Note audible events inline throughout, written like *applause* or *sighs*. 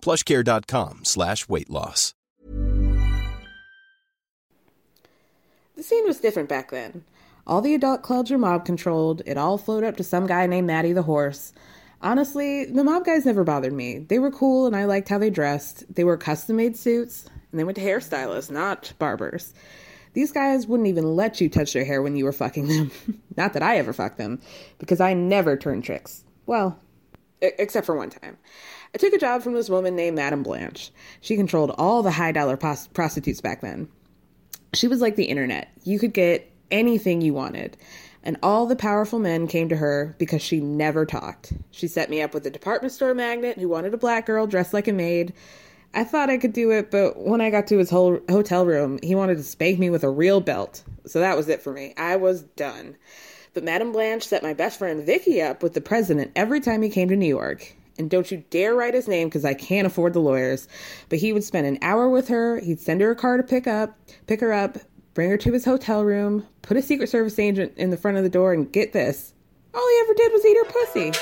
plushcare.com slash weight loss. The scene was different back then. All the adult clubs were mob controlled. It all flowed up to some guy named Matty the Horse. Honestly, the mob guys never bothered me. They were cool and I liked how they dressed. They wore custom made suits and they went to hairstylists, not barbers. These guys wouldn't even let you touch their hair when you were fucking them. *laughs* not that I ever fucked them, because I never turned tricks. Well, except for one time. I took a job from this woman named Madame Blanche. She controlled all the high dollar pos- prostitutes back then. She was like the internet. You could get anything you wanted. And all the powerful men came to her because she never talked. She set me up with a department store magnate who wanted a black girl dressed like a maid. I thought I could do it, but when I got to his whole hotel room, he wanted to spank me with a real belt. So that was it for me. I was done. But Madame Blanche set my best friend Vicky up with the president every time he came to New York. And don't you dare write his name because I can't afford the lawyers. But he would spend an hour with her. He'd send her a car to pick up, pick her up, bring her to his hotel room, put a Secret Service agent in the front of the door, and get this. All he ever did was eat her pussy.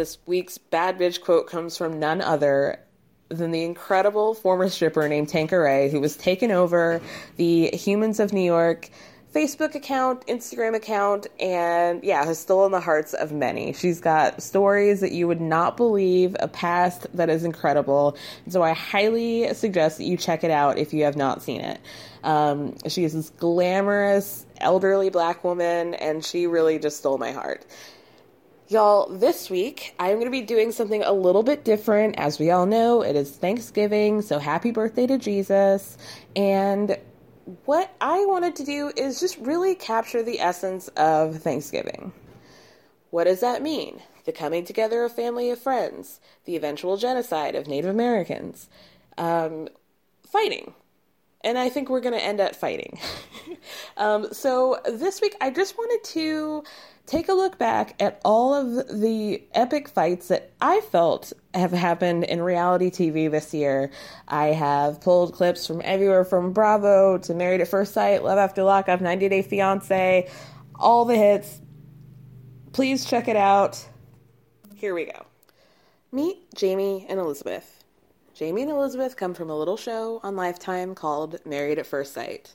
This week's bad bitch quote comes from none other than the incredible former stripper named Tanqueray, who was taken over the Humans of New York Facebook account, Instagram account, and yeah, has stolen the hearts of many. She's got stories that you would not believe, a past that is incredible. So I highly suggest that you check it out if you have not seen it. Um, she is this glamorous, elderly black woman, and she really just stole my heart. Y'all, this week I'm going to be doing something a little bit different. As we all know, it is Thanksgiving, so happy birthday to Jesus. And what I wanted to do is just really capture the essence of Thanksgiving. What does that mean? The coming together of family of friends, the eventual genocide of Native Americans, um, fighting. And I think we're going to end at fighting. *laughs* um, so this week I just wanted to take a look back at all of the epic fights that I felt have happened in reality TV this year. I have pulled clips from everywhere from Bravo to Married at First Sight, Love After Lockup, 90 Day Fiance, all the hits. Please check it out. Here we go. Meet Jamie and Elizabeth. Jamie and Elizabeth come from a little show on Lifetime called Married at First Sight.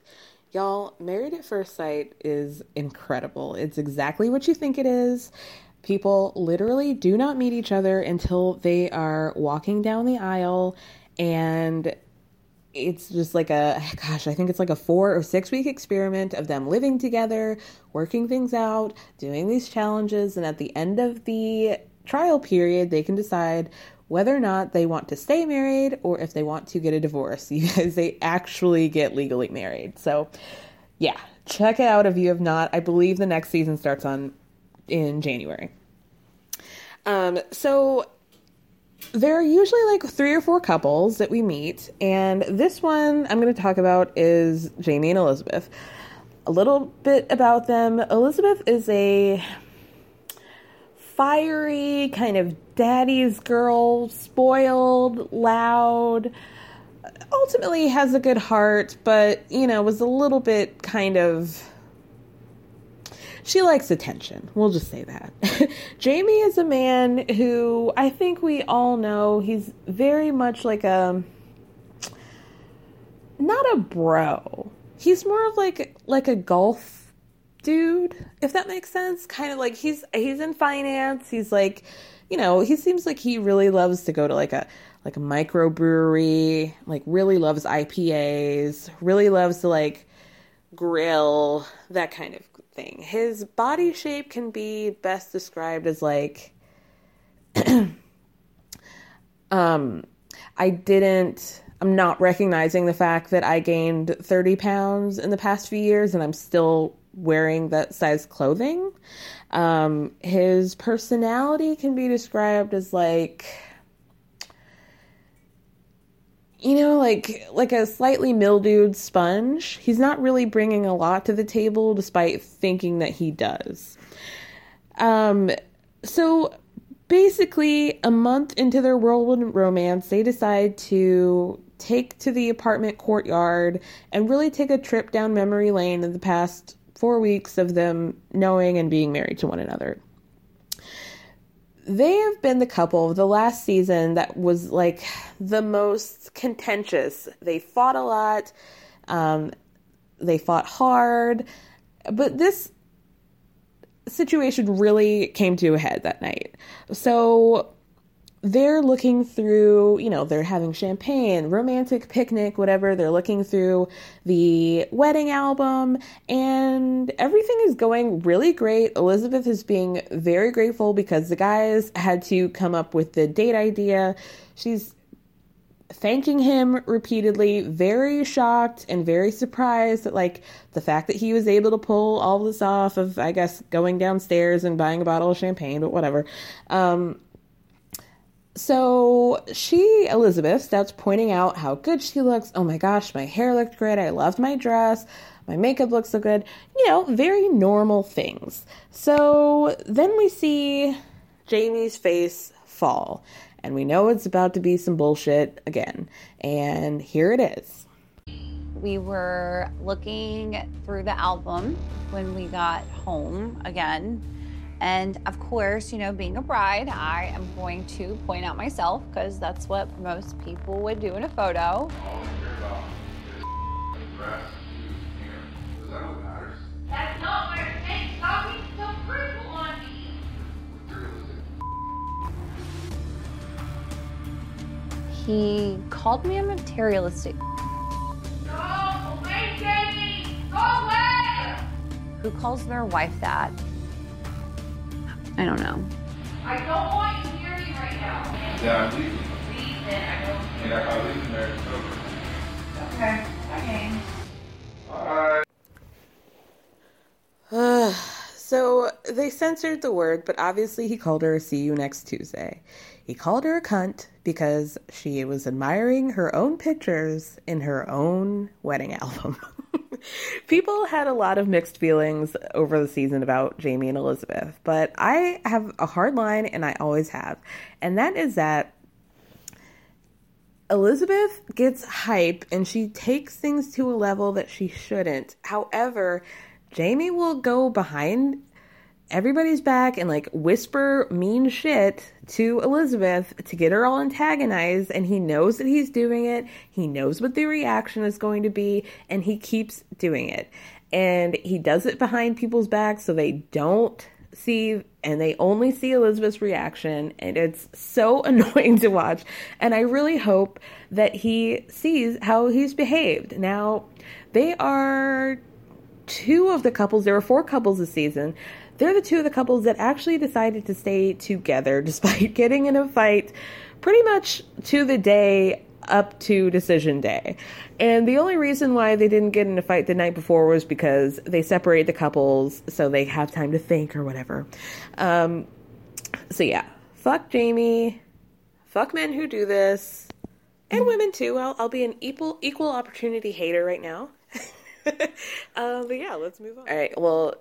Y'all, Married at First Sight is incredible. It's exactly what you think it is. People literally do not meet each other until they are walking down the aisle, and it's just like a gosh, I think it's like a four or six week experiment of them living together, working things out, doing these challenges, and at the end of the trial period, they can decide whether or not they want to stay married or if they want to get a divorce *laughs* because they actually get legally married. So, yeah, check it out if you have not. I believe the next season starts on in January. Um, so there are usually like three or four couples that we meet, and this one I'm going to talk about is Jamie and Elizabeth. A little bit about them. Elizabeth is a fiery, kind of daddy's girl, spoiled, loud. Ultimately has a good heart, but you know, was a little bit kind of she likes attention. We'll just say that. *laughs* Jamie is a man who I think we all know he's very much like a not a bro. He's more of like like a golf dude, if that makes sense. Kind of like he's he's in finance. He's like, you know, he seems like he really loves to go to like a like a microbrewery, like really loves IPAs, really loves to like grill, that kind of thing. His body shape can be best described as like *clears throat* um I didn't I'm not recognizing the fact that I gained 30 pounds in the past few years and I'm still wearing that size clothing. Um, his personality can be described as like, you know, like like a slightly mildewed sponge. He's not really bringing a lot to the table, despite thinking that he does. Um, so basically, a month into their whirlwind romance, they decide to take to the apartment courtyard and really take a trip down memory lane in the past four weeks of them knowing and being married to one another. They have been the couple of the last season that was like the most contentious. They fought a lot, um, they fought hard, but this situation really came to a head that night. So they're looking through, you know, they're having champagne, romantic picnic, whatever. They're looking through the wedding album, and everything is going really great. Elizabeth is being very grateful because the guys had to come up with the date idea. She's thanking him repeatedly, very shocked and very surprised at like the fact that he was able to pull all this off of I guess going downstairs and buying a bottle of champagne, but whatever. Um, so she, Elizabeth, starts pointing out how good she looks. Oh my gosh, my hair looked great. I loved my dress. My makeup looks so good. You know, very normal things. So then we see Jamie's face fall, and we know it's about to be some bullshit again. And here it is. We were looking through the album when we got home again and of course, you know, being a bride, I am going to point out myself because that's what most people would do in a photo. That's not what it takes. Talking so brutal on me. He called me a materialistic Go away, Jamie. Go away. who calls their wife that. I don't know. I don't want you near me right now. Yeah, I'm leaving. Please, then I don't. And I, I'm leaving there. Okay. Okay. Bye. *sighs* So they censored the word, but obviously he called her see you next Tuesday. He called her a cunt because she was admiring her own pictures in her own wedding *laughs* album. People had a lot of mixed feelings over the season about Jamie and Elizabeth, but I have a hard line and I always have. And that is that Elizabeth gets hype and she takes things to a level that she shouldn't. However, Jamie will go behind everybody's back and like whisper mean shit to Elizabeth to get her all antagonized and he knows that he's doing it. He knows what the reaction is going to be and he keeps doing it. And he does it behind people's backs so they don't see and they only see Elizabeth's reaction and it's so *laughs* annoying to watch and I really hope that he sees how he's behaved. Now, they are two of the couples, there were four couples this season. They're the two of the couples that actually decided to stay together *laughs* despite getting in a fight pretty much to the day up to decision day. And the only reason why they didn't get in a fight the night before was because they separated the couples so they have time to think or whatever. Um, so yeah, fuck Jamie. Fuck men who do this. And women too. I'll, I'll be an equal equal opportunity hater right now. um, *laughs* but yeah, let's move on. All right. Well,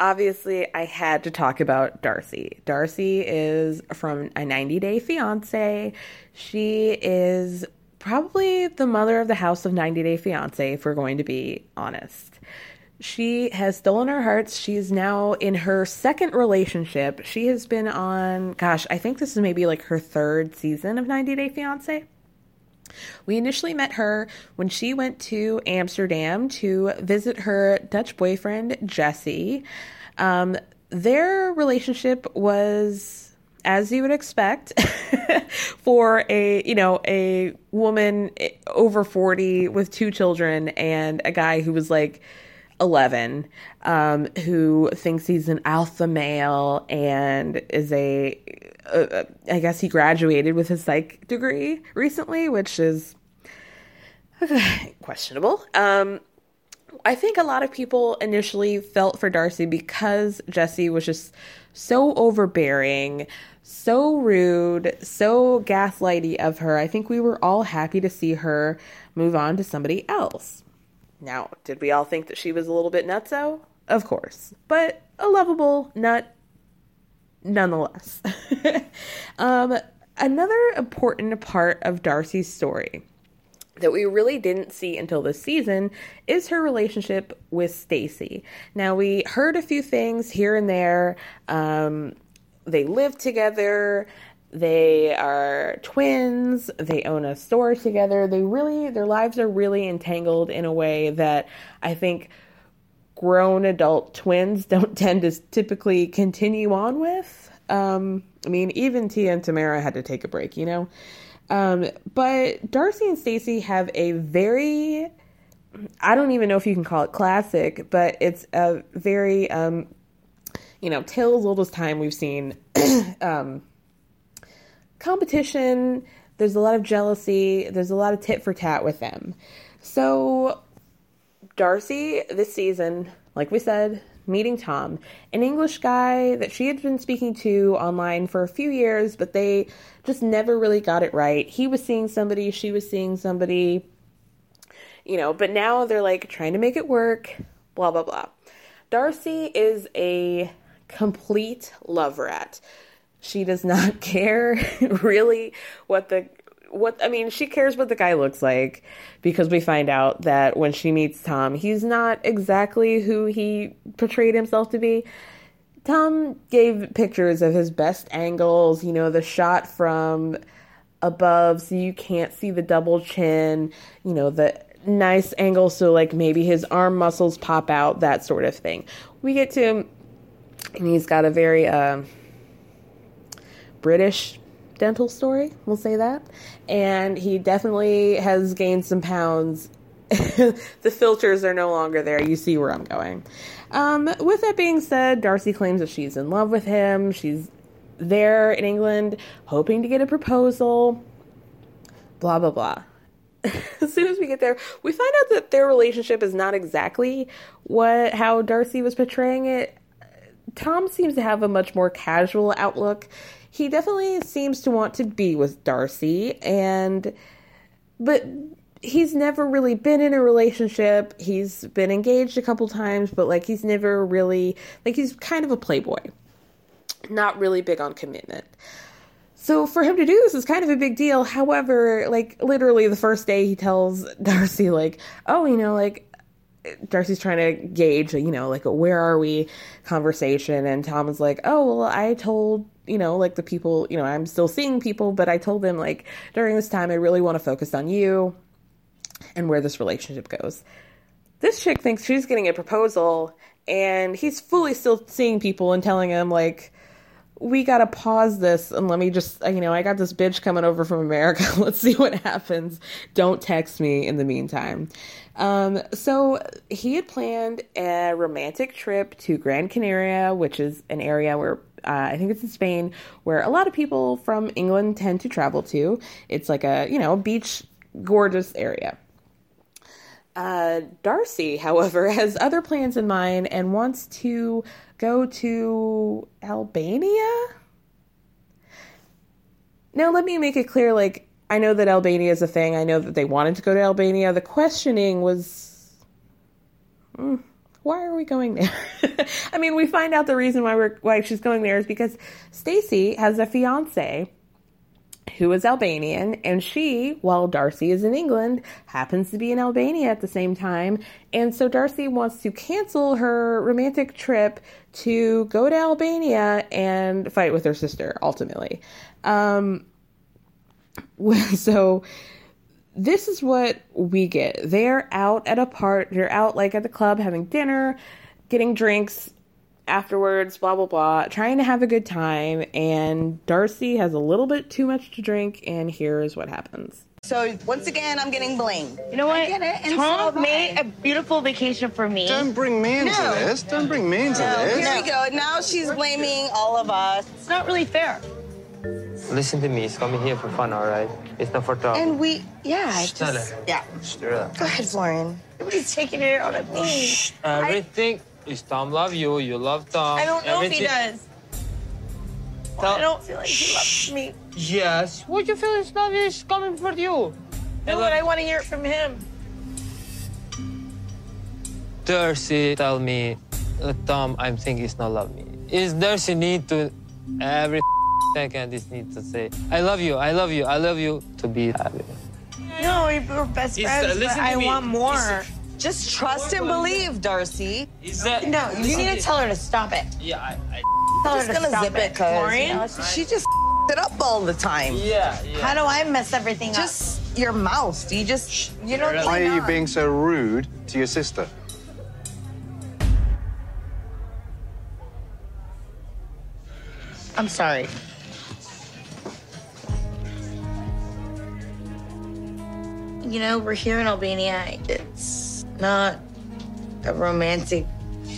obviously, I had to talk about Darcey. Darcey is from a 90 Day Fiance. She is probably the mother of the house of 90 Day Fiance, if we're going to be honest. She has stolen our hearts. She's now in her second relationship. She has been on, gosh, I think this is maybe like her third season of 90 Day Fiance. We initially met her when she went to Amsterdam to visit her Dutch boyfriend, Jesse. Um, their relationship was as you would expect *laughs* for a you know a woman over 40 with two children and a guy who was like 11 um, who thinks he's an alpha male and is a uh, I guess he graduated with his psych degree recently which is *sighs* questionable um, I think a lot of people initially felt for Darcey because Jesse was just so overbearing, so rude, so gaslighty of her. I think we were all happy to see her move on to somebody else. Now, did we all think that she was a little bit nutso? Of course, but a lovable nut nonetheless. *laughs* um, another important part of Darcey's story that we really didn't see until this season is her relationship with Stacey. Now we heard a few things here and there. Um, they live together. They are twins. They own a store together. They really, their lives are really entangled in a way that I think grown adult twins *laughs* don't tend to typically continue on with. Um, I mean, even Tia and Tamera had to take a break, you know? Um, but Darcey and Stacey have a very I don't even know if you can call it classic, but it's a very um, you know, till as old as time we've seen *clears throat* um, competition, there's a lot of jealousy, there's a lot of tit for tat with them. So Darcey this season, like we said, meeting Tom, an English guy that she had been speaking to online for a few years, but they just never really got it right. He was seeing somebody, she was seeing somebody, you know, but now they're like trying to make it work, blah, blah, blah. Darcey is a complete love rat. She does not *laughs* care really what the what I mean, she cares what the guy looks like because we find out that when she meets Tom, he's not exactly who he portrayed himself to be. Tom gave pictures of his best angles, you know, the shot from above so you can't see the double chin, you know, the nice angle so like maybe his arm muscles pop out, that sort of thing. We get to him and he's got a very uh, British dental story, we'll say that. And he definitely has gained some pounds. *laughs* the filters are no longer there. You see where I'm going. Um, with that being said, Darcey claims that she's in love with him. She's there in England hoping to get a proposal. Blah, blah, blah. *laughs* as soon as we get there, we find out that their relationship is not exactly what how Darcey was portraying it. Tom seems to have a much more casual outlook he definitely seems to want to be with Darcey and but he's never really been in a relationship. He's been engaged a couple times, but like he's never really like he's kind of a playboy. Not really big on commitment. So for him to do this is kind of a big deal. However, like literally the first day he tells *laughs* Darcey like, "Oh, you know, like Darcey's trying to gauge, you know, like a where are we conversation and Tom is like, "Oh, well, I told you know, like the people, you know, I'm still seeing people, but I told them, like, during this time, I really want to focus on you and where this relationship goes. This chick thinks she's getting a proposal, and he's fully still seeing people and telling him, like, we gotta pause this and let me just, you know, I got this bitch coming over from America. *laughs* Let's see what happens. Don't text me in the meantime. Um, so he had planned a romantic trip to Gran Canaria, which is an area where uh, I think it's in Spain, where a lot of people from England tend to travel to. It's like a, you know, beach, gorgeous area. Uh, Darcey, *laughs* however, has other plans in mind and wants to go to Albania. Now, let me make it clear like, I know that Albania is a thing. I know that they wanted to go to Albania. The questioning was. Mm, why are we going there? *laughs* I mean, we find out the reason why we're why she's going there is because Stacey has a fiance who is Albanian, and she, while Darcey is in England, happens to be in Albania at the same time. And so Darcey wants to cancel her romantic trip to go to Albania and fight with her sister, ultimately. Um, *laughs* so this is what we get. They're out at a part, they're out like at the club having dinner, getting drinks afterwards, blah blah blah, trying to have a good time, and Darcey has a little bit too much to drink, and here's what happens. So once again, I'm getting blamed. You know what? I get it. And Tom so made a beautiful vacation for me. Don't bring me into No. this. Don't bring me into No, this. here we go. Now she's blaming all of us. It's not really fair. Listen to me. It's coming here for fun, all right? It's not for talk. And we, yeah, I just, yeah. Stir up. Go ahead, Florian. Everybody's taking it out of me. Everything is Tom love you. You love Tom. I don't know if he Everything- does. Tell- I don't feel like he loves me. Yes. What you feel is love is coming for you. No, but I want to hear it from him. Darcey tell me, uh, Tom, I'm thinking it's not love me. Is Darcey need to every *laughs* second is need to say, I love you, I love you, I love you to be happy. No, we were best It's, uh, friends, but I me. want more. It's- Just trust and believe, Darcey. Is that No, you need to tell her to stop it. Yeah, I, I Tell Just her to gonna stop zip it, cause you know, she just it up all the time. yeah, yeah. how do I mess everything up? Just your mouth. Do you just you don't. Why are you being so rude to your sister? I'm sorry. You know, we're here in Albania. It's not a romantic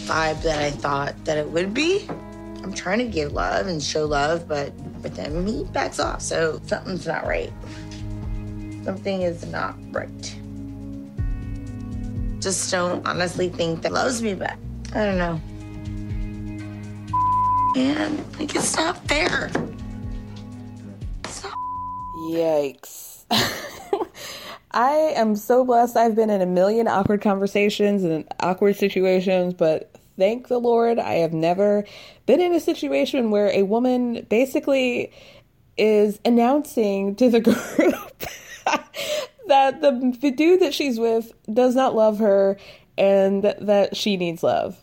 vibe that I thought that it would be. I'm trying to give love and show love, but but then he backs off. So something's not right. Something is not right. Just don't honestly think that loves me back. I don't know. Man, like it's not fair. It's not Yikes. *laughs* I am so blessed. I've been in a million awkward conversations and awkward situations, but thank the Lord, I have never been in a situation where a woman basically is announcing to the *laughs* group that the, the dude that she's with does not love her and that she needs love.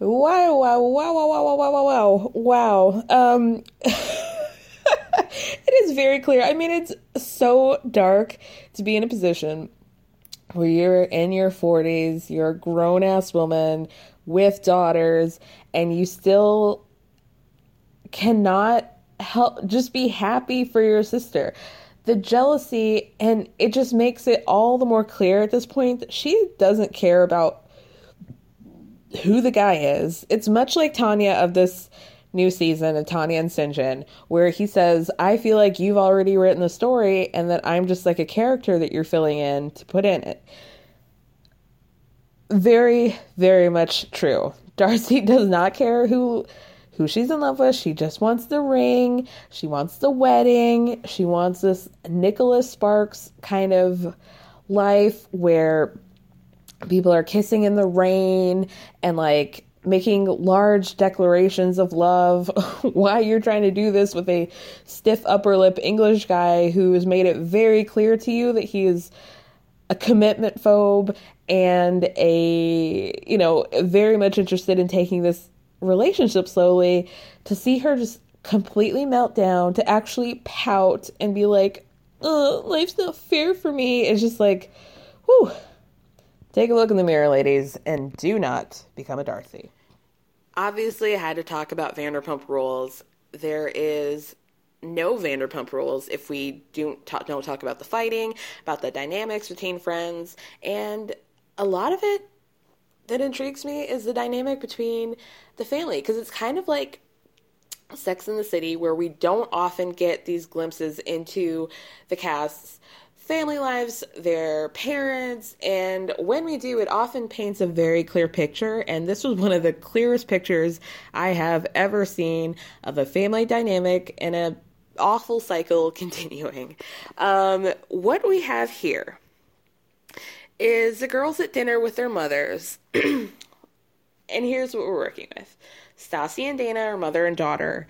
Wow, wow, wow, wow, wow, wow, wow, wow, wow. Um, *laughs* it is very clear. I mean, it's so dark to be in a position where you're in your 40s, you're a grown ass woman with daughters, and you still cannot help just be happy for your sister. The jealousy, and it just makes it all the more clear at this point that she doesn't care about who the guy is. It's much like Tania of this new season of Tania and Syngin, where he says, I feel like you've already written the story and that I'm just like a character that you're filling in to put in it. Very, very much true. Darcey *laughs* does not care who who she's in love with. She just wants the ring. She wants the wedding. She wants this Nicholas Sparks kind of life where people are kissing in the rain and like making large declarations of love. *laughs* Why you're trying to do this with a stiff upper lip English guy who has made it very clear to you that he is a commitment phobe and a you know very much interested in taking this relationship slowly to see her just completely melt down to actually pout and be like Ugh, life's not fair for me it's just like whew Take a look in the mirror, ladies, and do not become a Darcey. Obviously, I had to talk about Vanderpump Rules. There is no Vanderpump Rules if we don't talk, don't talk about the fighting, about the dynamics between friends, and a lot of it that intrigues me is the dynamic between the family because it's kind of like Sex in the City where we don't often get these glimpses into the cast's family lives, their parents, and when we do, it often paints a very clear picture. And this was one of the clearest pictures I have ever seen of a family dynamic and a awful cycle *laughs* continuing. Um, what we have here is the girls at dinner with their mothers. *clears throat* and here's what we're working with Stassi and Dana are mother and daughter.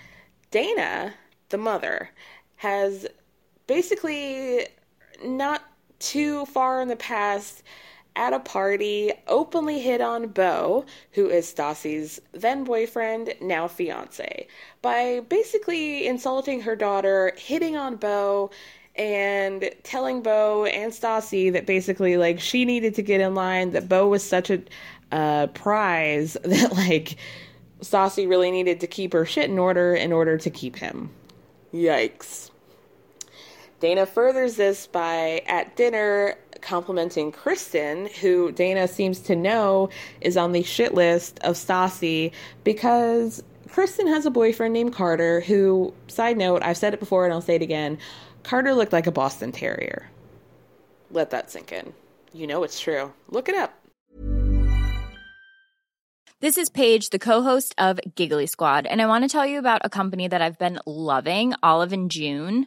Dana, the mother, has basically not too far in the past at a party openly hit on Beau, who is Stassi's then boyfriend, now fiance, by basically insulting her daughter, hitting on Beau, and telling Beau and Stassi that basically like she needed to get in line, that Beau was such a uh, prize *laughs* that like Stassi really needed to keep her shit in order in order to keep him. Yikes. Dana furthers this by at dinner complimenting Kristen, who Dana seems to know is on the shit list of Stassi because Kristen has a boyfriend named Carter who, side note, I've said it before and I'll say it again, Carter looked like a Boston Terrier. Let that sink in. You know it's true. Look it up. This is Paige, the co-host of Giggly Squad, and I want to tell you about a company that I've been loving, Olive and June.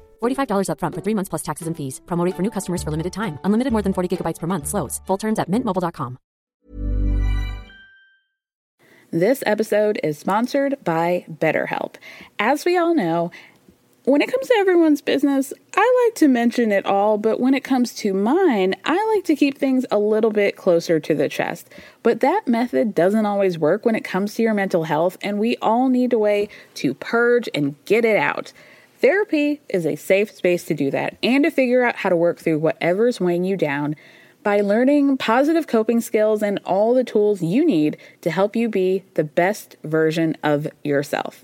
$45 upfront for three months plus taxes and fees. Promo rate for new customers for limited time. Unlimited more than 40 gigabytes per month. Slows. Full terms at mintmobile.com. This episode is sponsored by BetterHelp. As we all know, when it comes to everyone's business, I like to mention it all, but when it comes to mine, I like to keep things a little bit closer to the chest. But that method doesn't always work when it comes to your mental health, and we all need a way to purge and get it out. Therapy is a safe space to do that and to figure out how to work through whatever's weighing you down by learning positive coping skills and all the tools you need to help you be the best version of yourself.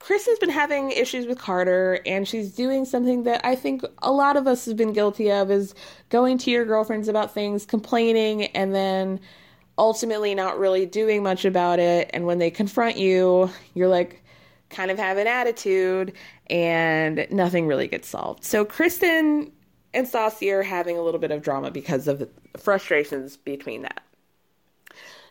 Chris has been having issues with Carter, and she's doing something that I think a lot of us have been guilty of is going to your girlfriends about things, complaining, and then ultimately not really doing much about it. And when they confront you, you're like kind of have an attitude, and nothing really gets solved. So Kristen and Stassi are having a little bit of drama because of the frustrations between that.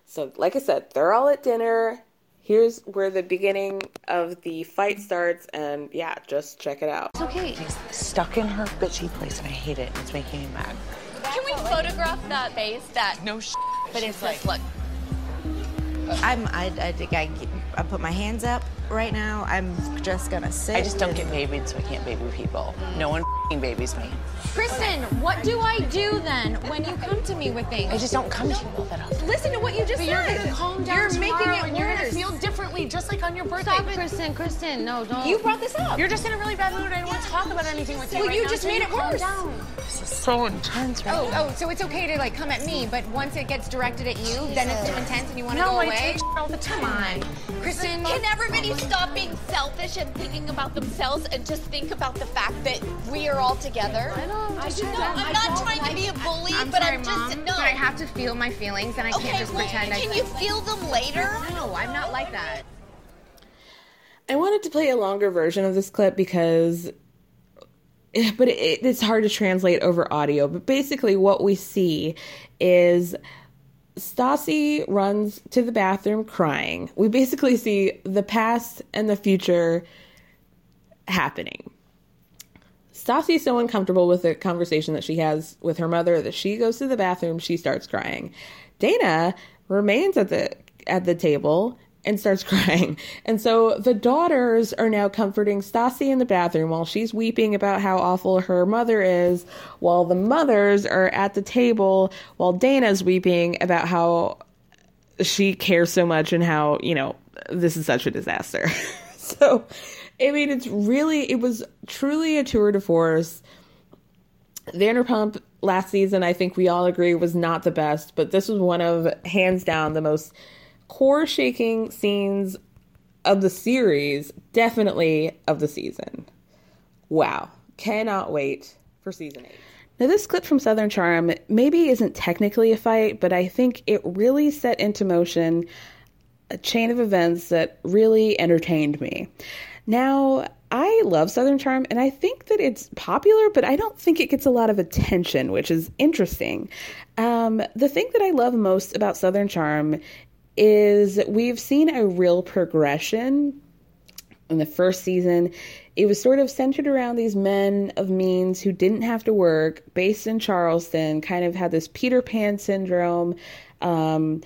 So, like I said, they're all at dinner here's where the beginning of the fight starts and yeah just check it out It's okay. She's stuck in her bitchy place and I hate it. It's making me mad. Can we photograph that face? That no sh- But it's like, look. I'm. I. I think I. I put my hands up right now. I'm just gonna sit. I just don't get babied, so I can't baby people. No one f***ing babies me. Kristen, what do I do then when you come to me with things? I just don't come to you all that often. Listen to what you just But said. you're gonna calm down You're making it and you're gonna feel differently, just like on your birthday. Stop it. Kristen, Kristen, no, don't. You brought this up. You're just in a really bad mood. I don't want to talk about anything with you. Well, right you now, just so made you it calm worse. Down. This is so intense right Oh, now. oh, so it's okay to like come at me, but once it gets directed at you, then it's too intense and you want to No, go I away. take all the time. Come on, Kristen. Can everybody stop being selfish and thinking about themselves and just think about the fact that we are all together? I know. I just no, that. I'm not don't trying to be a bully, I'm but sorry, I'm just Mom, no. but I have to feel my feelings, and I okay, can't just well, pretend. I can you feel them later? No, I'm not like that. I wanted to play a longer version of this clip because, but it, it's hard to translate over audio. But basically, what we see is Stassi runs to the bathroom crying. We basically see the past and the future happening. Stassi is so uncomfortable with the conversation that she has with her mother that she goes to the bathroom, she starts crying. Dana remains at the at the table and starts *laughs* crying. And so the daughters are now comforting Stassi in the bathroom while she's weeping about how awful her mother is, while the mothers are at the table while Dana's weeping about how she cares so much and how, you know, this is such a disaster. *laughs* so, I mean, it's really, it was truly a tour de force. Vanderpump last season, I think we all agree, was not the best, but this was one of, hands down, the most core shaking scenes of the series, definitely of the season. Wow. Cannot wait for season eight. Now, this clip from Southern Charm maybe isn't technically a fight, but I think it really set into motion a chain of events that really entertained me. Now, I love Southern Charm and I think that it's popular, but I don't think it gets a lot of attention, which is interesting. Um, the thing that I love most about Southern Charm is we've seen a real progression in the first season, it was sort of centered around these men of means who didn't have to work, based in Charleston, kind of had this Peter Pan syndrome um,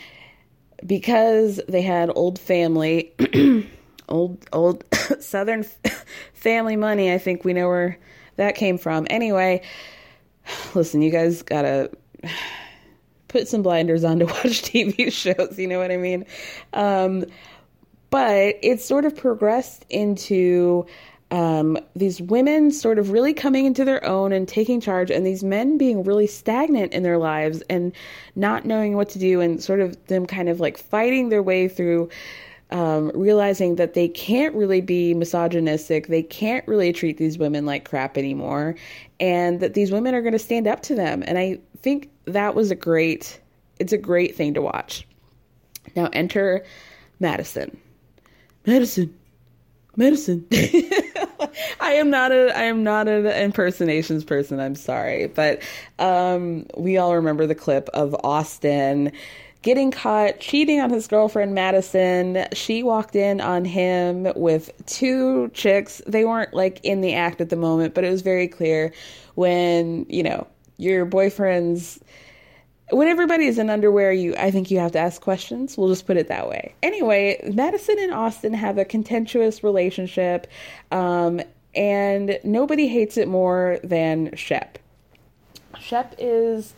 because they had old family, *clears throat* old old *coughs* Southern *coughs* family money. I think we know where that came from. Anyway, *sighs* listen, you guys gotta put some blinders on to *laughs* watch TV shows. You know what I mean? Um, but it sort of progressed into um, these women sort of really coming into their own and taking charge, and these men being really stagnant in their lives and not knowing what to do, and sort of them kind of like fighting their way through. Um, realizing that they can't really be misogynistic, they can't really treat these women like crap anymore, and that these women are going to stand up to them. And I think that was a great, it's a great thing to watch. Now enter Madison. Madison. Madison. *laughs* I am not a I am not an impersonations person. I'm sorry, but um, we all remember the clip of Austin getting caught cheating on his girlfriend Madison. She walked in on him with two chicks. They weren't like in the act at the moment, but it was very clear when you know your boyfriend's when everybody's in underwear, you I think you have to ask questions. We'll just put it that way. Anyway, Madison and Austin have a contentious relationship, um, and nobody hates it more than Shep. Shep is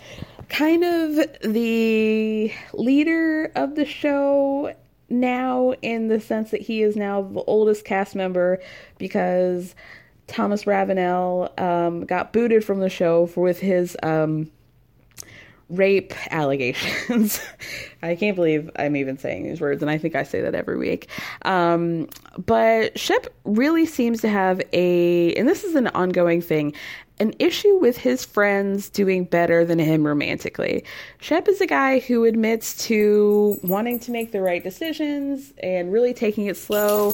kind of the leader of the show now in the sense that he is now the oldest cast member because Thomas Ravenel um, got booted from the show for with his um, rape allegations. *laughs* I can't believe I'm even saying these words, and I think I say that every week. Um, but Shep really seems to have a, and this is an ongoing thing, an issue with his friends doing better than him romantically. Shep is a guy who admits to wanting to make the right decisions and really taking it slow.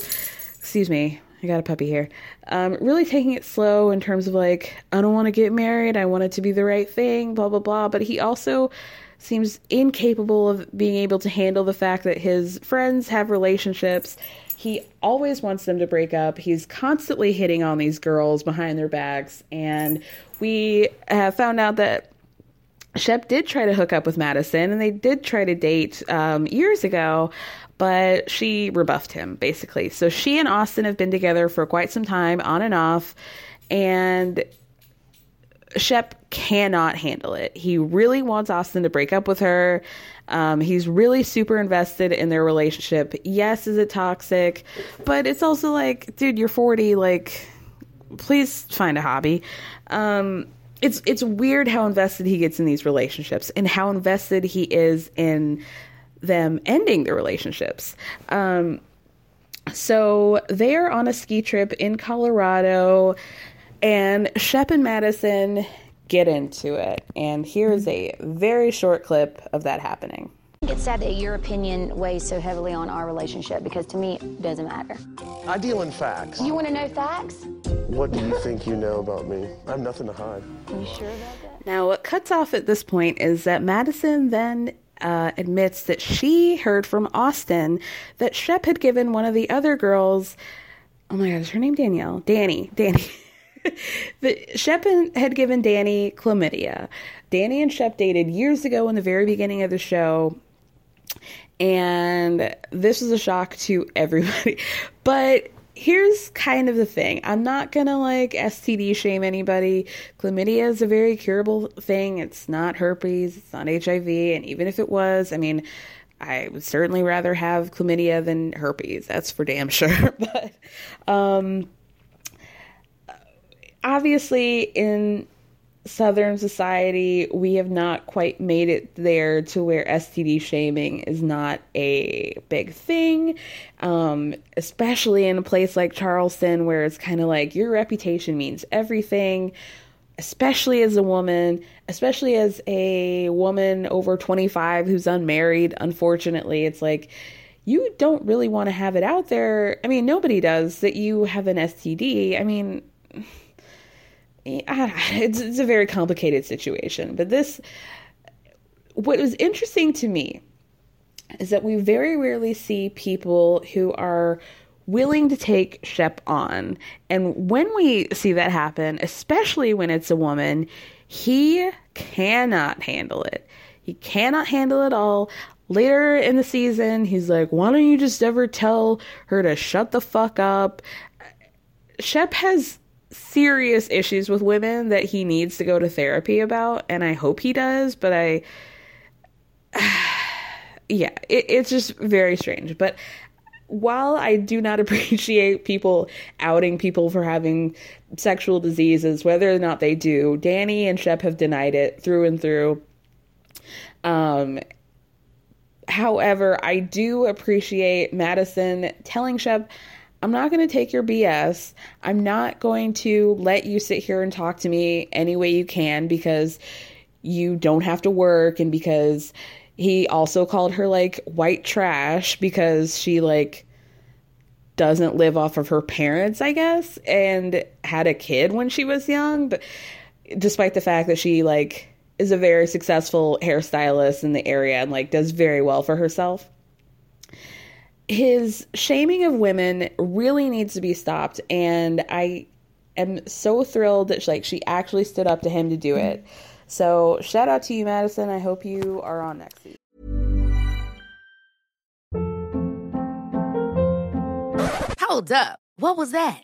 Excuse me, I got a puppy here. Um, really taking it slow in terms of like, I don't want to get married. I want it to be the right thing, blah, blah, blah. But he also seems incapable of being able to handle the fact that his friends have relationships. He always wants them to break up. He's constantly hitting on these girls behind their backs. And we have found out that Shep did try to hook up with Madison and they did try to date um, years ago, but she rebuffed him basically. So she and Austin have been together for quite some time, on and off, and Shep cannot handle it. He really wants Austin to break up with her. Um, he's really super invested in their relationship. Yes, is it toxic? But it's also like, dude, you're 40. Like, please find a hobby. Um, it's it's weird how invested he gets in these relationships and how invested he is in them ending the relationships. Um, so they are on a ski trip in Colorado, and Shep and Madison get into it. And here's a very short clip of that happening. It's sad that your opinion weighs so heavily on our relationship because to me, it doesn't matter. I deal in facts. You want to know facts? What do you think you know about me? I have nothing to hide. Are you sure about that? Now, what cuts off at this point is that Madison then uh, admits that she heard from Austin that Shep had given one of the other girls, oh my god, is her name Danielle? Danny. Danny. *laughs* that Shep had given Danny chlamydia. Danny and Shep dated years ago in the very beginning of the show. And this was a shock to everybody. *laughs* But here's kind of the thing I'm not gonna like STD shame anybody. Chlamydia is a very curable thing. It's not herpes, it's not HIV. And even if it was, I mean, I would certainly rather have chlamydia than herpes. That's for damn *laughs* sure. but um, obviously, in Southern society, we have not quite made it there to where STD shaming is not a big thing, um, especially in a place like Charleston where it's kind of like your reputation means everything, especially as a woman, especially as a woman over 25 who's unmarried. Unfortunately, it's like you don't really want to have it out there. I mean, nobody does that you have an STD. I mean, it's, it's a very complicated situation. But this, what was interesting to me is that we very rarely see people who are willing to take Shep on. And when we see that happen, especially when it's a woman, he cannot handle it. He cannot handle it all. Later in the season, he's like, Why don't you just ever tell her to shut the fuck up? Shep has serious issues with women that he needs to go to therapy about and i hope he does but i *sighs* yeah it, it's just very strange. But while i do not *laughs* appreciate people outing people for having sexual diseases whether or not they do danni and shep have denied it through and through. Um however i do appreciate madison telling shep I'm not going to take your BS. I'm not going to let you sit here and talk to me any way you can because you don't have to work and because he also called her like white trash because she like doesn't live off of her parents, I guess, and had a kid when she was young, but despite the fact that she like is a very successful hairstylist in the area and like does very well for herself his shaming of women really needs to be stopped and i am so thrilled that like she actually stood up to him to do it. So shout out to you madison. I hope you are on next season. Hold up. What was that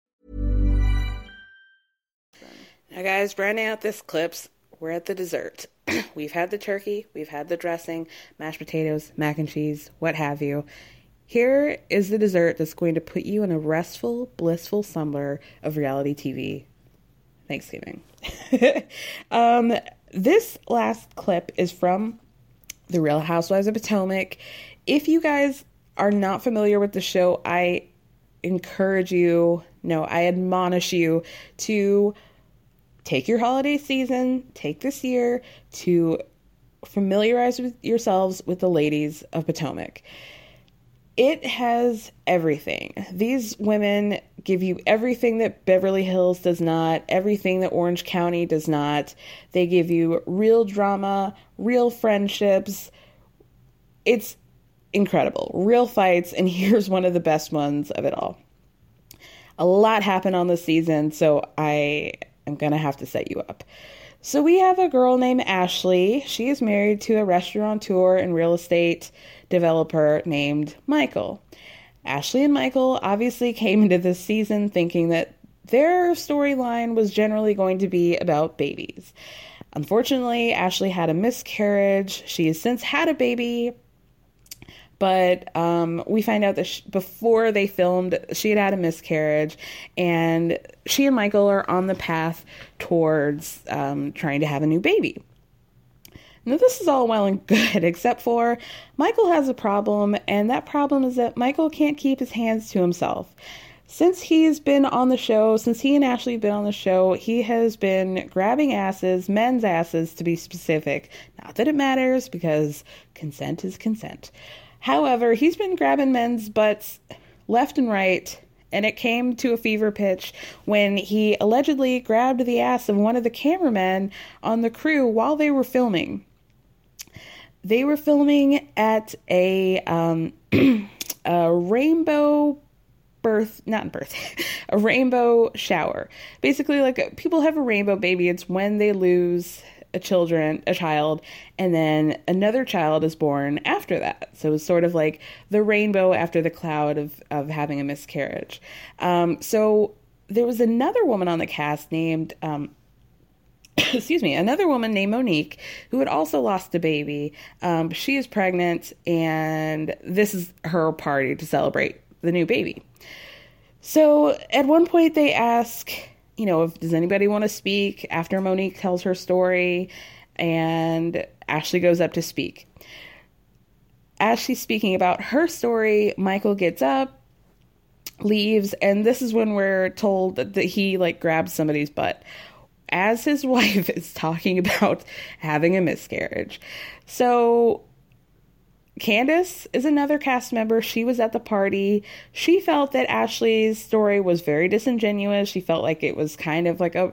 Now guys branding out this clips we're at the dessert *clears throat* we've had the turkey, we've had the dressing, mashed potatoes, mac and cheese, what have you. Here is the dessert that's going to put you in a restful, blissful slumber of reality TV. Thanksgiving. *laughs* um, this last clip is from The Real Housewives of Potomac. If you guys are not familiar with the show, I encourage you, no, I admonish you to take your holiday season, take this year to familiarize with yourselves with the ladies of Potomac. It has everything. These women give you everything that Beverly Hills does not, everything that Orange County does not. They give you real drama, real friendships. It's incredible. Real fights, and *laughs* here's one of the best ones of it all. A lot happened on this season, so I am going to have to set you up. So we have a girl named Ashley. She is married to a restaurateur and real estate developer named Michael. Ashley and Michael obviously came into this season thinking that their storyline was generally going to be about babies. Unfortunately, Ashley had a miscarriage. She has since had a baby, but um, we find out that sh- before they filmed, she had had a miscarriage, and she and Michael are on the path towards um, trying to have a new baby. Now, this is all well and *laughs* good, except for Michael has a problem, and that problem is that Michael can't keep his hands to himself. Since he's been on the show, since he and Ashley have been on the show, he has been grabbing asses, men's asses to be specific. Not that it matters, because consent is consent. However, he's been grabbing men's butts left and right, and it came to a fever pitch when he allegedly grabbed the ass of one of the cameramen on the crew while they were filming. They were filming at a um, *clears throat* a rainbow birth, not birth, *laughs* a rainbow shower. Basically, like people have a rainbow baby. It's when they lose a children, a child, and then another child is born after that. So it's sort of like the rainbow after the cloud of of having a miscarriage. Um, so there was another woman on the cast named. Um, *coughs* excuse me, another woman named Monique who had also lost a baby. Um, she is pregnant, and this is her party to celebrate the new baby. So at one point, they ask, you know, if does anybody want to speak after Monique tells her story, and Ashley goes up to speak. As she's speaking about her story, Michael gets up, leaves, and this is when we're told that he like grabs somebody's butt as his *laughs* wife is talking about having a miscarriage. So Candace is another cast member. She was at the party. She felt that Ashley's story was very disingenuous. She felt like it was kind of like a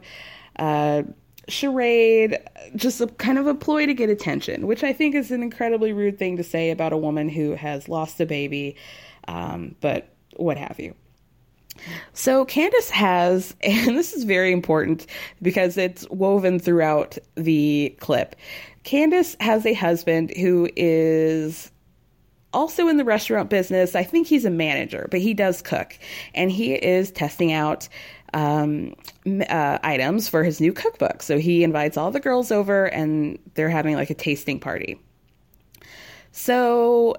uh, charade, just a kind of a ploy to get attention, which I think is an incredibly rude thing to say about a woman who has lost a baby, um, but what have you. So Candace has, *laughs* and this is very important because it's woven throughout the clip. Candace has a husband who is also in the restaurant business. I think he's a manager, but he does cook, and he is testing out um, uh, items for his new cookbook. So he invites all the girls over, and they're having like a tasting party. So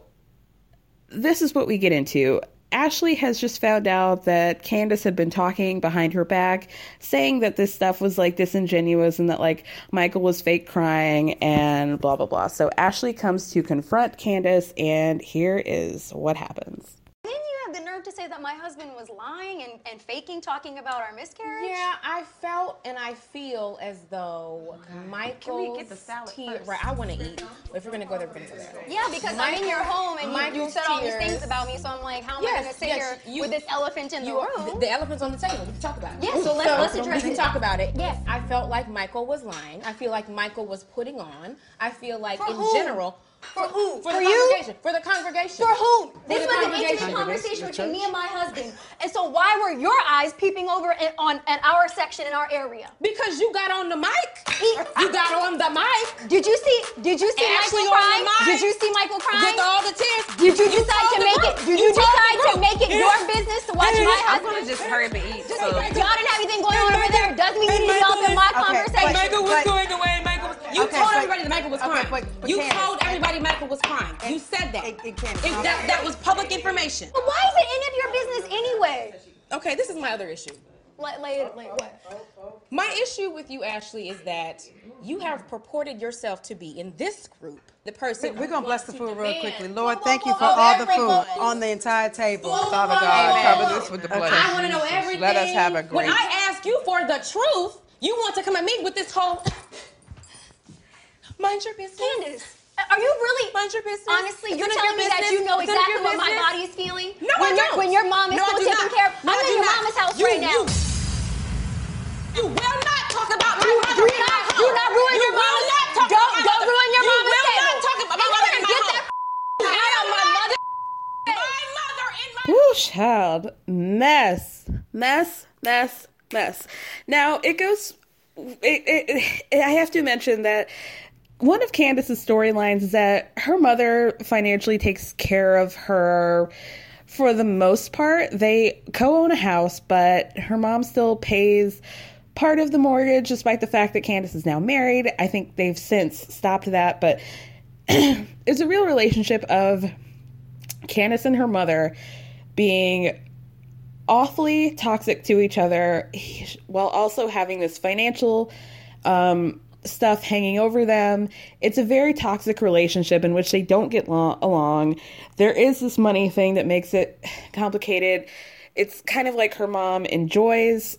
this is what we get into. Ashley has just found out that Candace had been talking behind her back, saying that this stuff was like disingenuous and that like Michael was fake crying and blah blah blah. So Ashley comes to confront Candace, and here is what happens. Didn't you have the nerve to say that my husband was lying and, and faking talking about our miscarriage? Yeah, I felt and I feel as though Michael's Can we get the salad tear- first? Right, I want to eat. If we're gonna go there, we're gonna go there. Yeah, because I'm in your home and you, you Michael's said all these things about me, so I'm like, how am I going to sit yes, here you- with this elephant in the You- room? The, the elephant's on the table. We can talk about it. Yeah, so let's- let's address We can talk about it. Yes. I felt like Michael was lying. I feel like Michael was putting on. I feel like For in whom? general. For who? For, For the you? congregation. For the congregation. For whom? For This was an intimate conversation between me and my husband. And so why were your eyes peeping over in, on at our section in our area? Because you got on the mic. you got on the mic. Did you see? Did you see Ashley Michael on cry? the mic. Did you see Michael crying? With all the tears. Did you, You decide to make it? Did You you, decide to make it Yeah. your business to watch And my I'm husband? gonna just hurry up and eat, so- Y'all didn't have anything going on over there. Doesn't mean you And need to help in my was- conversation. And Michael was going away. Michael was. You Okay, told but- everybody that Michael was okay, crying. but- but you Candace, told everybody Michael was crying. you said that. It, it can't. It- that, that was public information. But why is it any of your business anyway? Okay, this is my other issue. Lay, lay it, lay what? My issue with you, Ashley, is that you have purported yourself to be in this group the person. We're gonna bless the food real quickly. Lord, thank you for all the food on the entire table. Father God, cover this with the blood I want to know everything. Let us have a When. I ask you for the truth, you want to come at me with this whole. Mind your business. Candace, are you really? Mind your business. Honestly, you're none of telling me your that you know It's none of exactly what my body is feeling? No, when I don't. When your mom is No, still taking not. care of. No, I'm I in your not. mama's house You- right now. you- You will not talk about my Do, mother do in not, my do not ruin You your will mama's. not don't don't ruin your You will table. not talk about my And mother in my better get that out of my mother. My mother in my Woo, child. Mess. Mess, mess, mess. Now, it goes it, it, it, I have to mention that one of Candace's storylines is that her mother financially takes care of her for the most part. They co own a house, but her mom still pays part of the mortgage despite the fact that Candace is now married. I think they've since stopped that, but *clears throat* it's a real relationship of Candace and her mother being awfully toxic to each other while also having this financial um, stuff hanging over them. It's a very toxic relationship in which they don't get lo- along. There is this money thing that makes it complicated. It's kind of like her mom enjoys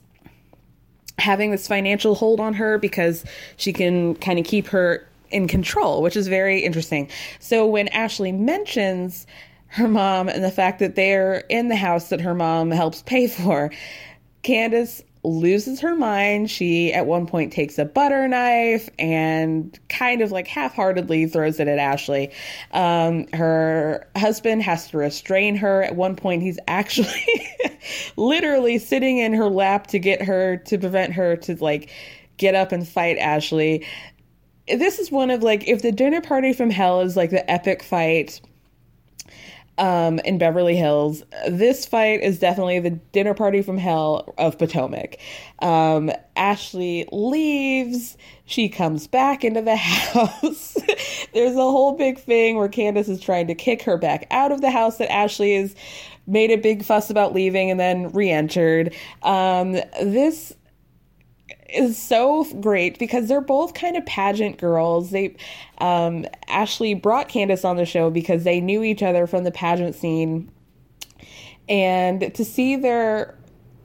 having this financial hold on her because she can kind of keep her in control, which is very interesting. So when Ashley mentions her mom and the fact that they're in the house that her mom helps pay for, Candace loses her mind. She at one point takes a butter knife and kind of like half-heartedly throws it at Ashley. Um, her husband has to restrain her. At one point, he's actually *laughs* literally sitting in her lap to get her to prevent her to like get up and fight Ashley. This is one of like if the dinner party from hell is like the epic fight um, in Beverly Hills. This fight is definitely the dinner party from hell of Potomac. Um, Ashley leaves. She comes back into the *laughs* house. There's a whole big thing where Candace is trying to kick her back out of the house that Ashley has made a big fuss about leaving and then re-entered. Um, this is so great because they're both kind of pageant girls. They um, Ashley brought Candace on the show because they knew each other from the pageant scene, and to see their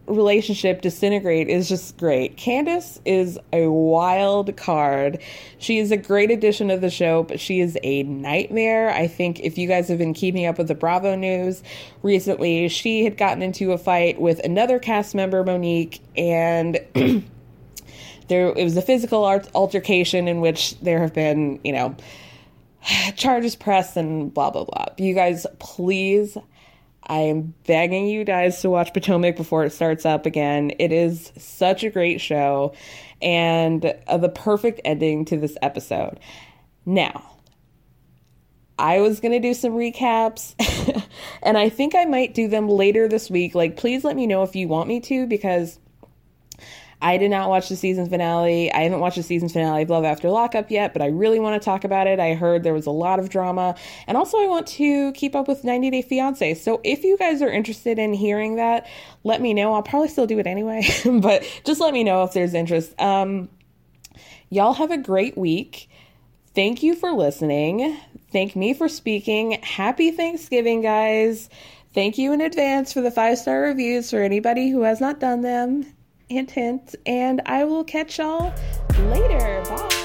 relationship disintegrate is just great. Candace is a wild card. She is a great addition to the show, but she is a nightmare. I think if you guys have been keeping up with the Bravo news recently, she had gotten into a fight with another cast member, Monique, and *clears throat* there it was a physical altercation in which there have been you know *sighs* charges pressed and blah blah blah. You guys please i am begging you guys to watch potomac before it starts up again. It is such a great show and uh, the perfect ending to this episode. Now I was going to do some recaps *laughs* and I think I might do them later this week. Like, please let me know if you want me to because I did not watch the season finale. I haven't watched the season finale of Love After Lockup yet, but I really want to talk about it. I heard there was a lot of drama. And also, I want to keep up with 90 Day Fiance. So if you guys are interested in hearing that, let me know. I'll probably still do it anyway, *laughs* but just let me know if there's interest. Um, y'all have a great week. Thank you for listening. Thank me for speaking. Happy Thanksgiving, guys. Thank you in advance for the five star reviews for anybody who has not done them. Hint, hint. And I will catch y'all later. Bye.